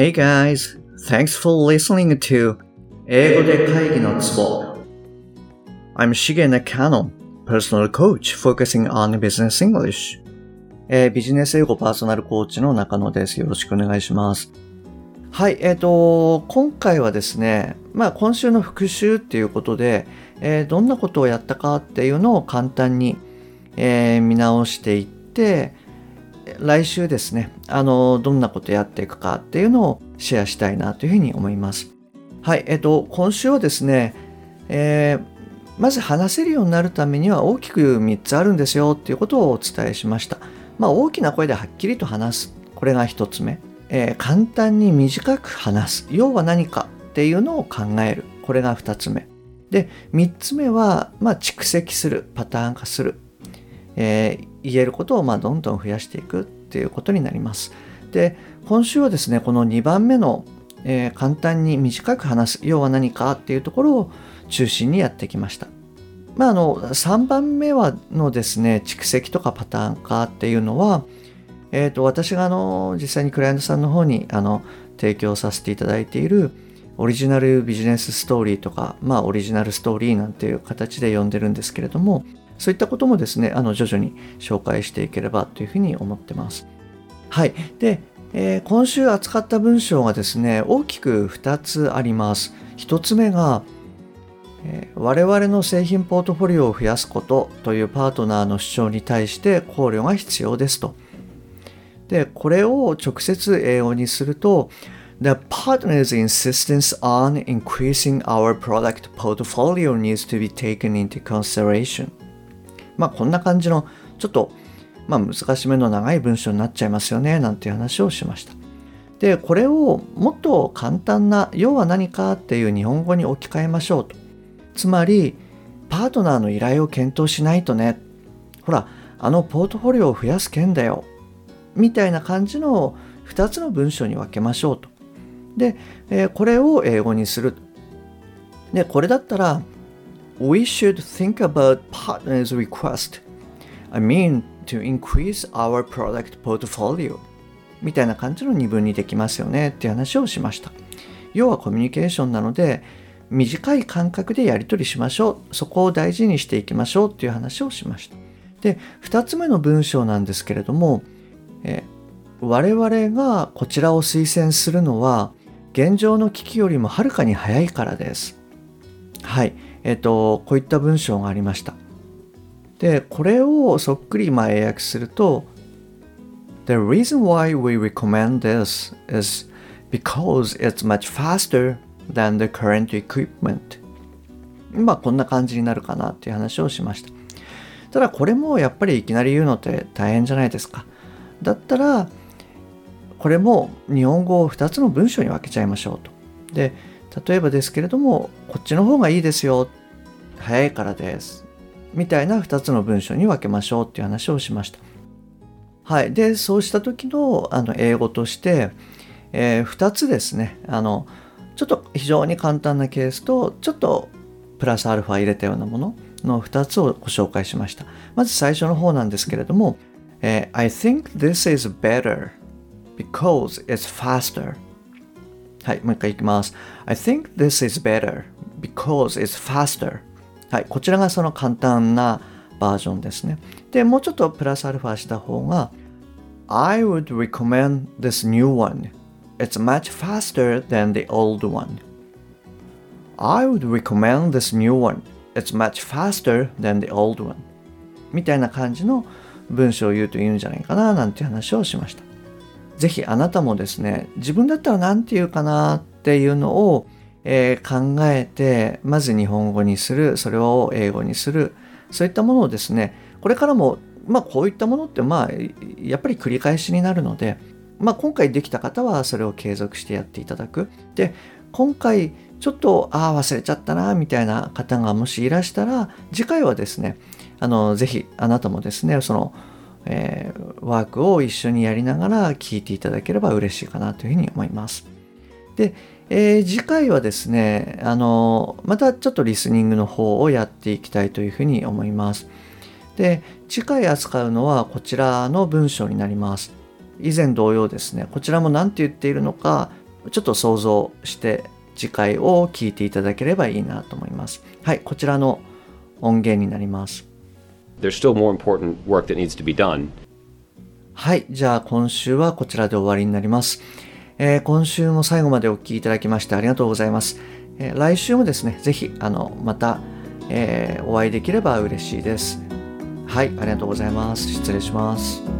Hey guys, thanks for listening to 英語で会議のツボ I'm Shige Nakano, personal coach focusing on business English. えービジネス英語パーソナルコーチの中野です。よろしくお願いします。はい、えっ、と、今回はですね、まあ今週の復習っていうことで、えーどんなことをやったかっていうのを簡単に、えー見直していって、来週ですね、あの、どんなことやっていくかっていうのをシェアしたいなというふうに思います。はい、えっ、と、今週はですね、えーまず話せるようになるためには大きく3つあるんですよっていうことをお伝えしました。まあ大きな声ではっきりと話す。これが1つ目。えー簡単に短く話す。要は何かっていうのを考える。これが2つ目。で、3つ目は、まあ蓄積する。パターン化する。えー言えることをまどんどん増やしていくっていうことになります。で、今週はですね、この2番目の、えー簡単に短く話す。要は何かっていうところを中心にやってきました。まあ、あの3番目はのですね蓄積とかパターン化っていうのは、えー、と私があの実際にクライアントさんの方にあの提供させていただいているオリジナルビジネスストーリーとか、まあ、オリジナルストーリーなんていう形で呼んでるんですけれどもそういったこともですねあの徐々に紹介していければというふうに思ってます。はい。で、えー今週扱った文章がですね大きく2つあります。1つ目がえー我々の製品ポートフォリオを増やすことというパートナーの主張に対して考慮が必要ですと。で、これを直接英語にすると、The partner's insistence on increasing our product portfolio needs to be taken into consideration. まあこんな感じのちょっとまあ難しめの長い文章になっちゃいますよねなんていう話をしました。で、これをもっと簡単な要は何かっていう日本語に置き換えましょうと。つまり、パートナーの依頼を検討しないとね。ほら、あのポートフォリオを増やす件だよ。みたいな感じの2つの文章に分けましょうと。で、えこれを英語にする。で、これだったら、We should think about partner's request. I mean, to increase our product portfolio. みたいな感じの二分にできますよねっていう話をしました。要はコミュニケーションなので、短い間隔でやり取りしましょう。そこを大事にしていきましょうっていう話をしました。で、二つ目の文章なんですけれども、え我々がこちらを推薦するのは、現状の危機よりもはるかに早いからです。はい。えっ、と、こういった文章がありました。で、これをそっくりまあ英訳すると、The reason why we recommend this is because it's much faster than the current equipment. まあこんな感じになるかなっていう話をしました。ただこれもやっぱりいきなり言うのって大変じゃないですか。だったらこれも日本語を2つの文章に分けちゃいましょうと。で、例えばですけれども、こっちの方がいいですよ。早いからです。みたいな2つの文章に分けましょうっていう話をしました。はい。で、そうした時のあの英語として、え2つですね。あの、ちょっと非常に簡単なケースと、ちょっとプラスアルファ入れたようなものの2つをご紹介しました。まず最初の方なんですけれども、えー I think this is better because it's faster. はい、もう一回いきます。I think this is better because it's faster. はい、こちらがその簡単なバージョンですね。で、もうちょっとプラスアルファした方が I would recommend this new one. It's much faster than the old one. I would recommend this new one. It's much faster than the old one. みたいな感じの文章を言うといいんじゃないかななんて話をしました。ぜひあなたもですね、自分だったら何て言うかなっていうのを、えー考えて、まず日本語にする、それを英語にする、そういったものをですね、これからも、まあこういったものってまあやっぱり繰り返しになるので、まあ今回できた方はそれを継続してやっていただく。で、今回ちょっと、ああ、忘れちゃったな、みたいな方がもしいらしたら、次回はですね、あの、ぜひあなたもですね、その、えーワークを一緒にやりながら聞いていただければ嬉しいかなというふうに思います。で、えー次回はですね、あの、またちょっとリスニングの方をやっていきたいというふうに思います。で、次回扱うのはこちらの文章になります。以前同様ですね、こちらも何て言っているのか、ちょっと想像して次回を聞いていただければいいなと思います。はい、こちらの音源になります。There's still more important work that needs to be done. はい、じゃあ今週はこちらで終わりになります。えー、今週も最後までお聴きいただきましてありがとうございます。えー、来週もですね、ぜひ、あの、また、えー、お会いできれば嬉しいです。はい、ありがとうございます。失礼します。